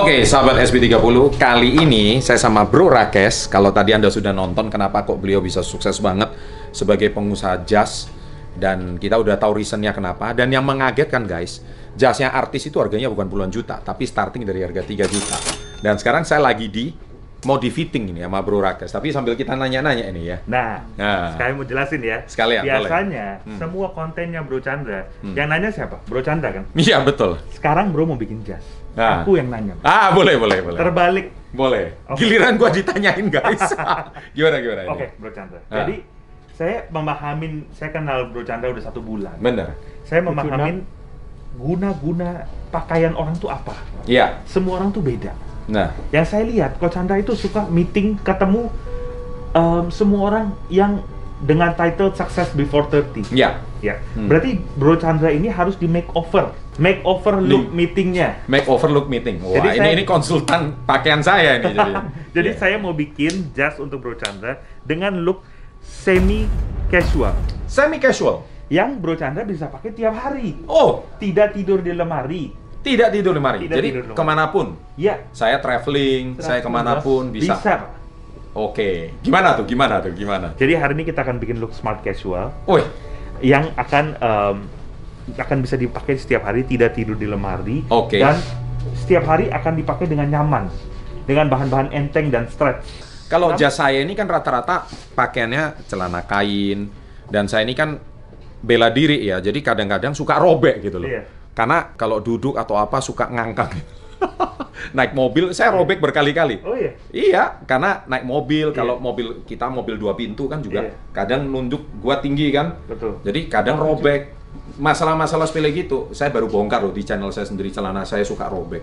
Oke, sahabat SB30, kali ini saya sama Bro Rakes. Kalau tadi Anda sudah nonton kenapa kok beliau bisa sukses banget sebagai pengusaha jas dan kita udah tahu reasonnya kenapa dan yang mengagetkan guys, jasnya artis itu harganya bukan puluhan juta, tapi starting dari harga 3 juta. Dan sekarang saya lagi di mau di fitting ini sama Bro Rakes, tapi sambil kita nanya-nanya ini ya. Nah, Nah. sekalian mau jelasin ya. Sekalian, boleh. Biasanya Hmm. semua kontennya Bro Chandra, Hmm. yang nanya siapa? Bro Chandra kan. Iya, betul. Sekarang Bro mau bikin jas. Nah. Aku yang nanya. Ah, boleh, boleh, boleh. Terbalik. Boleh. Oke. Giliran gua ditanyain, guys. gimana gimana? Oke, Bro Chandra. Ah. Jadi saya memahamin, saya kenal Bro Chandra udah satu bulan. Bener. Saya memahamin guna-guna pakaian orang tuh apa. Iya. Semua orang tuh beda. Nah, Yang saya lihat, Coach Chandra itu suka meeting, ketemu em, semua orang yang dengan title Success Before 30. ya. Ya, Hmm. berarti Bro Chandra ini harus di makeover, makeover look meetingnya. Make overlook meeting. Wah, Jadi ini saya- ini konsultan pakaian saya ini jadi. Jadi Iya. saya mau bikin jas untuk Bro Chandra dengan look semi casual semi casual. yang Bro Chandra bisa pakai tiap hari. Oh, Tidak tidur di lemari. Tidak tidur di lemari. Tidak jadi tidur ke mana pun. Ya, Saya traveling, saya ke mana pun bisa. Bisa. Oke. Gimana tuh? Gimana tuh? Gimana? Jadi hari ini kita akan bikin look smart casual Woi, yang akan em, akan bisa dipakai setiap hari, tidak tidur di lemari. Oke. Dan setiap hari akan dipakai dengan nyaman, dengan bahan-bahan enteng dan stretch. kalau jas saya ini kan rata-rata pakaiannya celana kain dan saya ini kan bela diri ya. Jadi kadang-kadang suka robek gitu loh. Iya. Karena kalau duduk atau apa suka ngangkang. Naik mobil saya robek berkali-kali. Oh iya. Iya, karena naik mobil, Iya. kalau mobil kita mobil dua pintu kan juga Iya. kadang nunduk gua tinggi kan. Betul. Jadi kadang robek. Masalah-masalah sepele gitu, saya baru bongkar loh di channel saya sendiri celana saya suka robek.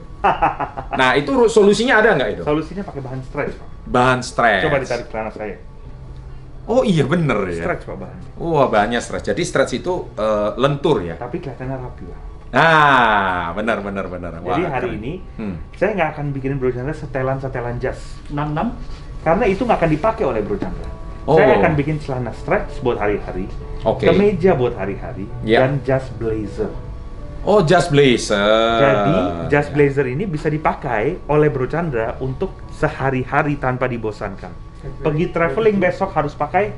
nah, itu solusinya ada nggak itu? Solusinya pakai bahan stretch, Pak. Bahan stretch. Coba ditarik celana saya. Oh iya bener ya. Stretch, Pak, bahannya. Wah banyak stretch. Jadi stretch itu eh, lentur ya. Tapi kelihatannya rapi, Pak. Ah, benar benar benar. Wah, Jadi hari keren. ini, Hmm. saya nggak akan bikin Bro Chandra setelan-setelan jas 66 karena itu nggak akan dipakai oleh Bro Chandra. Oh. Saya akan bikin celana stretch buat hari-hari, Oke. kemeja buat hari-hari, Ya. dan jas blazer. Oh, just blazer. Jadi jas Ya. blazer ini bisa dipakai oleh Bro Chandra untuk sehari-hari tanpa dibosankan. Pergi traveling besok harus pakai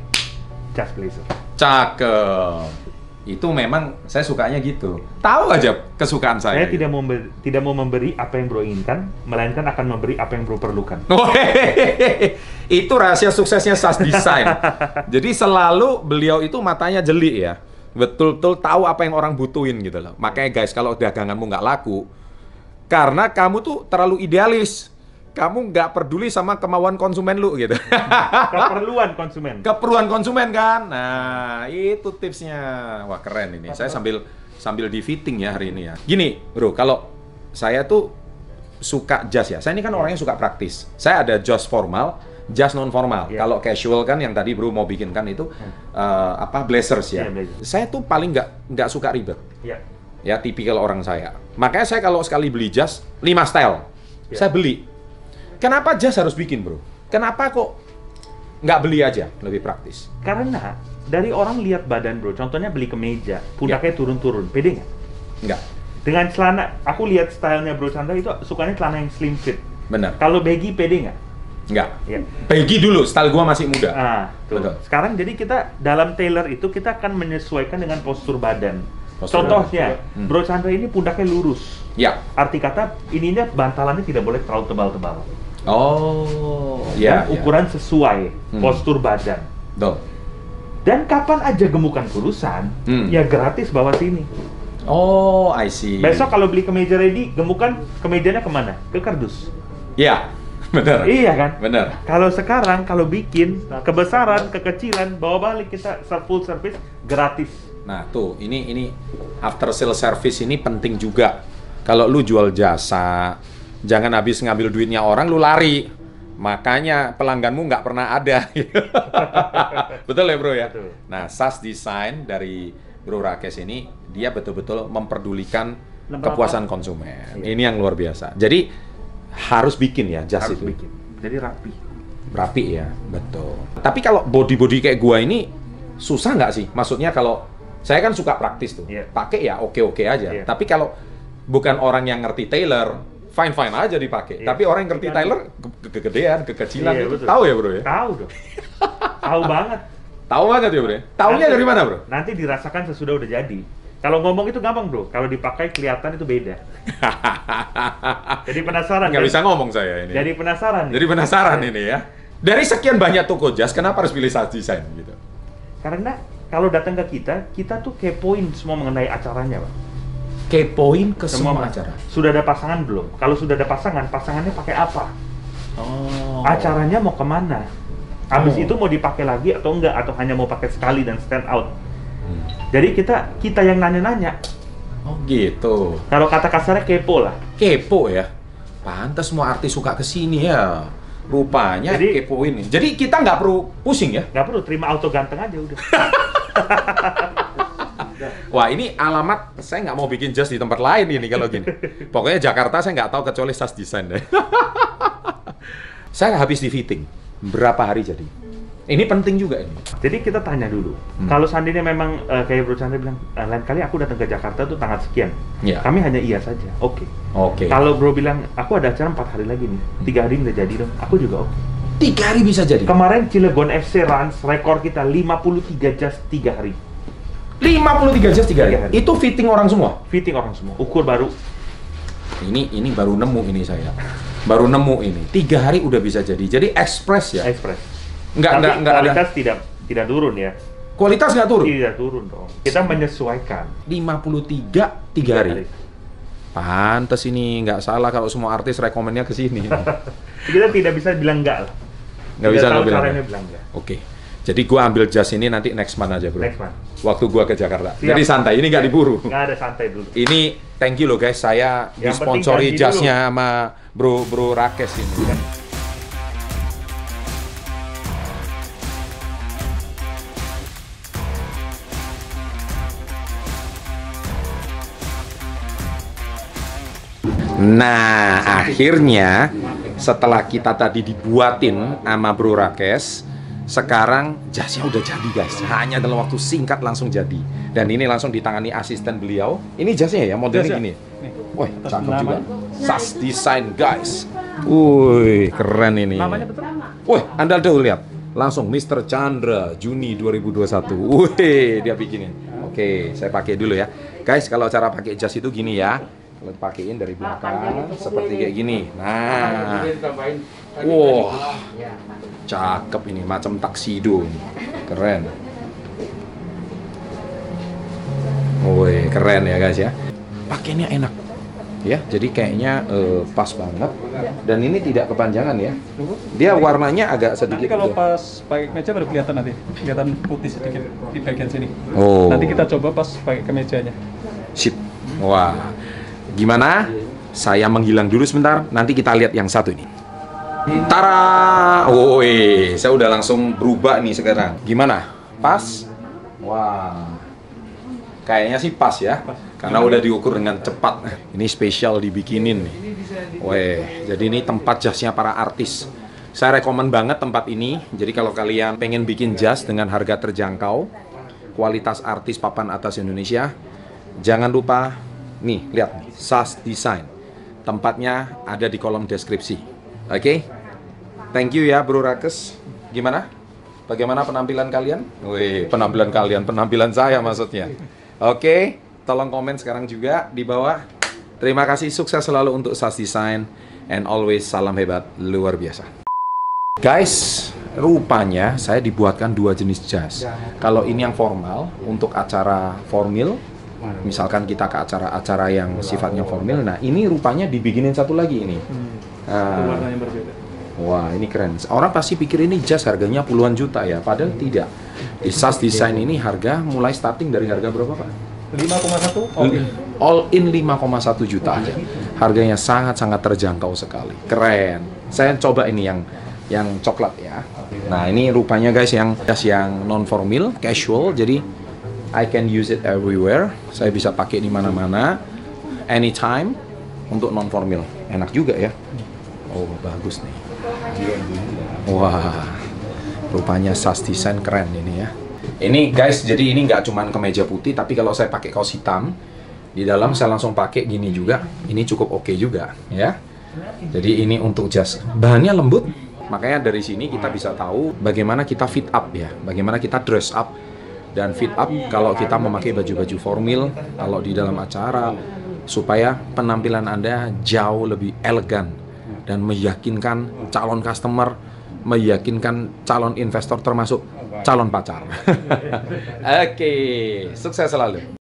jas blazer. Cakep. Itu memang saya sukanya gitu. Tahu aja kesukaan saya. Saya tidak mau memberi, tidak mau memberi apa yang Bro inginkan, melainkan akan memberi apa yang Bro perlukan. Oh, hehehe. itu rahasia suksesnya SAS Design. Jadi selalu beliau itu matanya jeli ya. Betul-betul tahu apa yang orang butuhin gitu loh. Makanya guys, kalau daganganmu nggak laku, karena kamu tuh terlalu idealis. Kamu nggak peduli sama kemauan konsumen lu gitu. Keperluan konsumen. Keperluan konsumen kan. Nah, itu tipsnya. Wah, keren ini. Saya sambil sambil di fitting ya hari ini ya. Gini, Bro, kalau saya tuh suka jas ya. Saya ini kan orangnya suka praktis. Saya ada jas formal, jas non formal. Iya. Kalau casual kan yang tadi Bro mau bikinkan itu eh, apa blazers ya. Iya, blazer. Saya tuh paling nggak nggak suka ribet. Ya. Ya, tipikal orang saya. Makanya saya kalau sekali beli jas 5 style, Iya. saya beli. Kenapa jas harus bikin, Bro? Kenapa kok nggak beli aja? Lebih praktis. Karena dari orang lihat badan bro, contohnya beli kemeja, pundaknya turun-turun, pede nggak? Enggak. Dengan celana, aku lihat stylenya bro Chandra itu sukanya celana yang slim fit. Benar. Kalau baggy pede nggak? Enggak. Ya. Peggy dulu, style gua masih muda. Ah, tuh. Betul. Sekarang jadi kita dalam tailor itu kita akan menyesuaikan dengan postur badan. Postur Contohnya, badan. Hmm. bro Chandra ini pundaknya lurus. Ya. Arti kata ininya bantalannya tidak boleh terlalu tebal-tebal. Oh, ya. Dan ukuran sesuai Hmm. postur badan. Tuh. Dan kapan aja gemukan kurusan, Hmm. ya gratis bawa sini. Oh, I see. Besok kalau beli kemeja ready, gemukan kemejanya ke mana? Ke kardus. Ya, benar. Iya kan? Benar. Kalau sekarang kalau bikin kebesaran, kekecilan, bawa balik kita full service gratis. Nah, tuh, ini ini after sale service ini penting juga. Kalau lu jual jasa, jangan habis ngambil duitnya orang lu lari. Makanya pelangganmu nggak pernah ada. Betul ya, Bro ya? Betul. Nah, SAS Design dari Bro Rakes ini dia betul-betul memperdulikan Lembaga. kepuasan konsumen. Iya. Ini yang luar biasa. Jadi harus bikin ya jas Harus itu. bikin. Jadi rapi. Rapi ya, betul. Tapi kalau body-body kayak gua ini susah nggak sih? Maksudnya kalau saya kan suka praktis tuh, Iya. pakai ya oke-oke aja. Iya. Tapi kalau bukan orang yang ngerti tailor, fine fine aja dipakai. Iya. Tapi orang yang ngerti Tyler ke- ke- kegedean, kekecilan Iya, itu tahu ya bro ya. Tahu dong. Tahu banget. Tahu banget ya bro. ya? Nanti- dari mana bro? Nanti dirasakan sesudah udah jadi. Kalau ngomong itu gampang bro, kalau dipakai kelihatan itu beda. Jadi penasaran. Nggak kan? bisa ngomong saya ini. Jadi penasaran. Jadi penasaran ini ya. Dari sekian banyak toko jas, kenapa harus pilih Sas Design gitu? Karena kalau datang ke kita, kita tuh kepoin semua mengenai acaranya, Pak. Kepoin ke semua, Mas. acara. Sudah ada pasangan belum? Kalau sudah ada pasangan, pasangannya pakai apa? Oh. Acaranya mau ke mana? Habis Oh. itu mau dipakai lagi atau enggak? Atau hanya mau pakai sekali dan stand out? Hmm. Jadi kita kita yang nanya-nanya. Oh gitu. Kalau kata kasarnya kepo lah. Kepo ya. Pantas semua artis suka ke sini ya. Rupanya Jadi- kepo ini. Jadi kita nggak perlu pusing ya. Nggak perlu terima auto ganteng aja udah. Wah ini alamat saya nggak mau bikin jas di tempat lain ini kalau gini. Pokoknya Jakarta saya nggak tahu kecuali Sas Design deh. saya habis di fitting. Berapa hari jadi? Ini penting juga ini. Jadi kita tanya dulu. Hmm. Kalau seandainya memang eh, kayak Bro Chandra bilang, "Eh, lain kali aku datang ke Jakarta tuh tanggal sekian. Iya. Kami hanya iya saja. Oke. Oke. Kalau Bro bilang, aku ada acara empat hari lagi nih. Tiga hari udah jadi dong. Aku juga oke. Tiga hari bisa jadi. Kemarin Cilegon FC Rans rekor kita 53 jas 3 hari. 53 jas tiga hari. Tiga hari. Itu fitting orang semua. Fitting orang semua. Ukur baru. Ini ini baru nemu ini saya. Baru nemu ini. Tiga hari udah bisa jadi. Jadi express ya. Express. Nggak Tapi nggak nggak ada. kualitas tidak tidak turun ya. Kualitas nggak turun. Tidak turun dong. Kita menyesuaikan. 53 tiga hari. Pantes ini nggak salah kalau semua artis rekomennya ke sini. Kita tidak bisa bilang enggak lah. Nggak bisa tahu bilang. caranya bilang enggak. Oke. Jadi gua ambil jas ini nanti next month aja, Bro. Next month. Waktu gua ke Jakarta. Siap. Jadi santai, ini nggak diburu. Nggak ada santai dulu. Ini thank you loh guys, saya Yang disponsori jasnya sama Bro Bro Rakes ini. Nah, akhirnya setelah kita tadi dibuatin sama Bro Rakes, sekarang jasnya udah jadi guys. Hanya dalam waktu singkat langsung jadi. Dan ini langsung ditangani asisten beliau. Ini jasnya ya, modelnya ya? gini. Wih, Atas cakep juga. Sas Design guys. Wih, keren ini. Namanya betul? Wih, Anda tuh lihat. Langsung Mr. Chandra Juni 2021. Wih, dia bikinin. Oke, saya pakai dulu ya. Guys, kalau cara pakai jas itu gini ya. Kalau dipakein dari belakang seperti kayak gini. Nah. Wow. Cakep ini, macam taksido ini. Keren. Woi, keren ya guys ya. Pakainya enak. Ya, jadi kayaknya eh, pas banget. Dan ini tidak kepanjangan ya. Dia warnanya agak Nanti sedikit. kalau gitu. pas pakai kemeja baru kelihatan nanti, kelihatan putih sedikit di bagian sini. Oh. Nanti kita coba pas pakai kemejanya. Sip. Wah. Gimana? Saya menghilang dulu sebentar. Nanti kita lihat yang satu ini. Tara! Woi, saya udah langsung berubah nih sekarang. Gimana? Pas? Wah. Kayaknya sih pas ya. Karena udah diukur dengan cepat. Ini spesial dibikinin nih. Weh, jadi ini tempat jasnya para artis. Saya rekomen banget tempat ini. Jadi kalau kalian pengen bikin jas dengan harga terjangkau, kualitas artis papan atas Indonesia, jangan lupa nih, lihat nih, SAS Design. Tempatnya ada di kolom deskripsi. Oke? Thank you ya Bro Rakes. Gimana? Bagaimana penampilan kalian? Wih, penampilan kalian, penampilan saya maksudnya. Oke, tolong komen sekarang juga di bawah. Terima kasih, sukses selalu untuk SAS Design and always salam hebat luar biasa. Guys, rupanya saya dibuatkan dua jenis jas. Kalau ini yang formal untuk acara formal, misalkan kita ke acara-acara yang sifatnya formal, nah ini rupanya dibikinin satu lagi ini. Nah, Warnanya berbeda. Wah, ini keren. Orang pasti pikir ini jas harganya puluhan juta ya, padahal tidak. Di SAS Design ini harga mulai starting dari harga berapa, Pak? 5,1 all in. All in 5,1 juta aja. Harganya sangat-sangat terjangkau sekali. Keren. Saya coba ini yang yang coklat ya. Nah, ini rupanya guys yang jas yang non formal, casual, jadi I can use it everywhere. Saya bisa pakai di mana-mana anytime untuk non formal. Enak juga ya. Oh, bagus nih. Wah, rupanya SAS Design keren ini ya. Ini guys, jadi ini nggak cuman kemeja putih, tapi kalau saya pakai kaos hitam, Di dalam saya langsung pakai gini juga. Ini cukup oke juga, ya. Jadi ini untuk jas. Bahannya lembut. Makanya dari sini kita bisa tahu bagaimana kita fit up ya, bagaimana kita dress up dan fit up kalau kita memakai baju-baju formal, kalau di dalam acara supaya penampilan Anda jauh lebih elegan dan meyakinkan calon customer, meyakinkan calon investor termasuk calon pacar. Oke, sukses selalu.